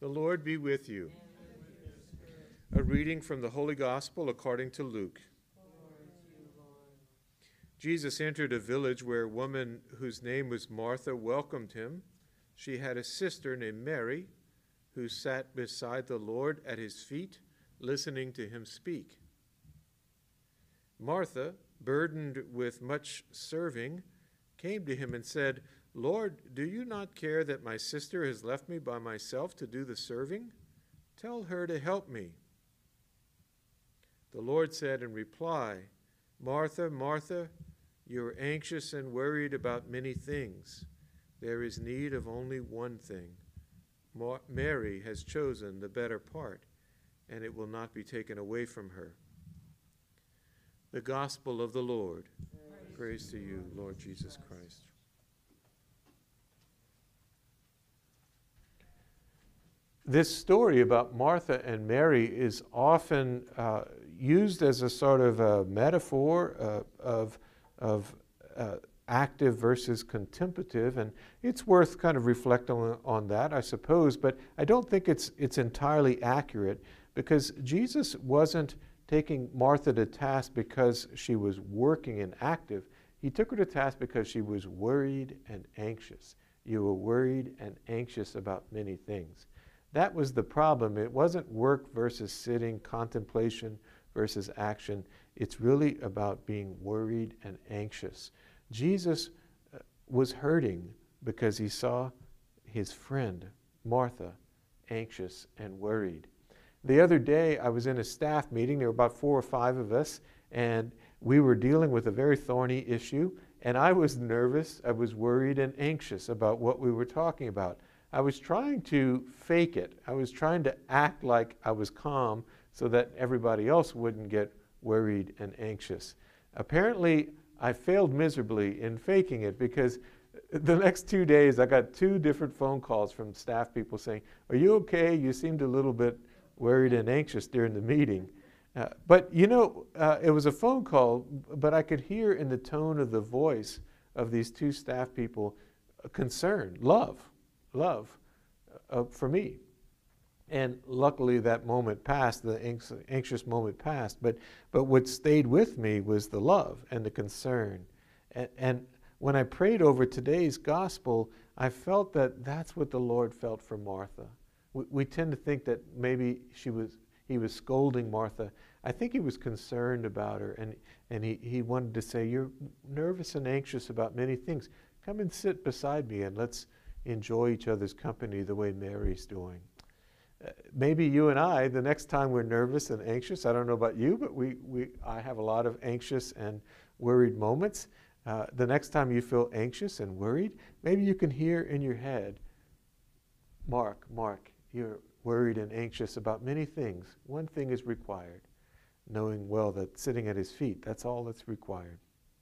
The Lord be with you. A reading from the Holy Gospel according to Luke. Jesus entered a village where a woman whose name was Martha welcomed him. She had a sister named Mary who sat beside the Lord at his feet, listening to him speak. Martha, burdened with much serving, came to him and said, Lord, do you not care that my sister has left me by myself to do the serving? Tell her to help me. The Lord said in reply, Martha, Martha, you are anxious and worried about many things. There is need of only one thing. Mary has chosen the better part, and it will not be taken away from her. The Gospel of the Lord. Praise, Praise to you, Lord Jesus Christ. This story about Martha and Mary is often uh, used as a sort of a metaphor uh, of, of uh, active versus contemplative, and it's worth kind of reflecting on, on that, I suppose, but I don't think it's, it's entirely accurate because Jesus wasn't taking Martha to task because she was working and active. He took her to task because she was worried and anxious. You were worried and anxious about many things. That was the problem. It wasn't work versus sitting, contemplation versus action. It's really about being worried and anxious. Jesus uh, was hurting because he saw his friend, Martha, anxious and worried. The other day, I was in a staff meeting. There were about four or five of us, and we were dealing with a very thorny issue. And I was nervous, I was worried and anxious about what we were talking about. I was trying to fake it. I was trying to act like I was calm so that everybody else wouldn't get worried and anxious. Apparently, I failed miserably in faking it because the next two days I got two different phone calls from staff people saying, Are you okay? You seemed a little bit worried and anxious during the meeting. Uh, but you know, uh, it was a phone call, but I could hear in the tone of the voice of these two staff people concern, love, love uh, for me. And luckily, that moment passed, the anxious moment passed. But, but what stayed with me was the love and the concern. And, and when I prayed over today's gospel, I felt that that's what the Lord felt for Martha. We, we tend to think that maybe she was, he was scolding Martha. I think he was concerned about her, and, and he, he wanted to say, You're nervous and anxious about many things. Come and sit beside me, and let's enjoy each other's company the way Mary's doing maybe you and I, the next time we're nervous and anxious, I don't know about you, but we, we, I have a lot of anxious and worried moments. Uh, the next time you feel anxious and worried, maybe you can hear in your head, Mark, Mark, you're worried and anxious about many things. One thing is required knowing well that sitting at his feet, that's all that's required.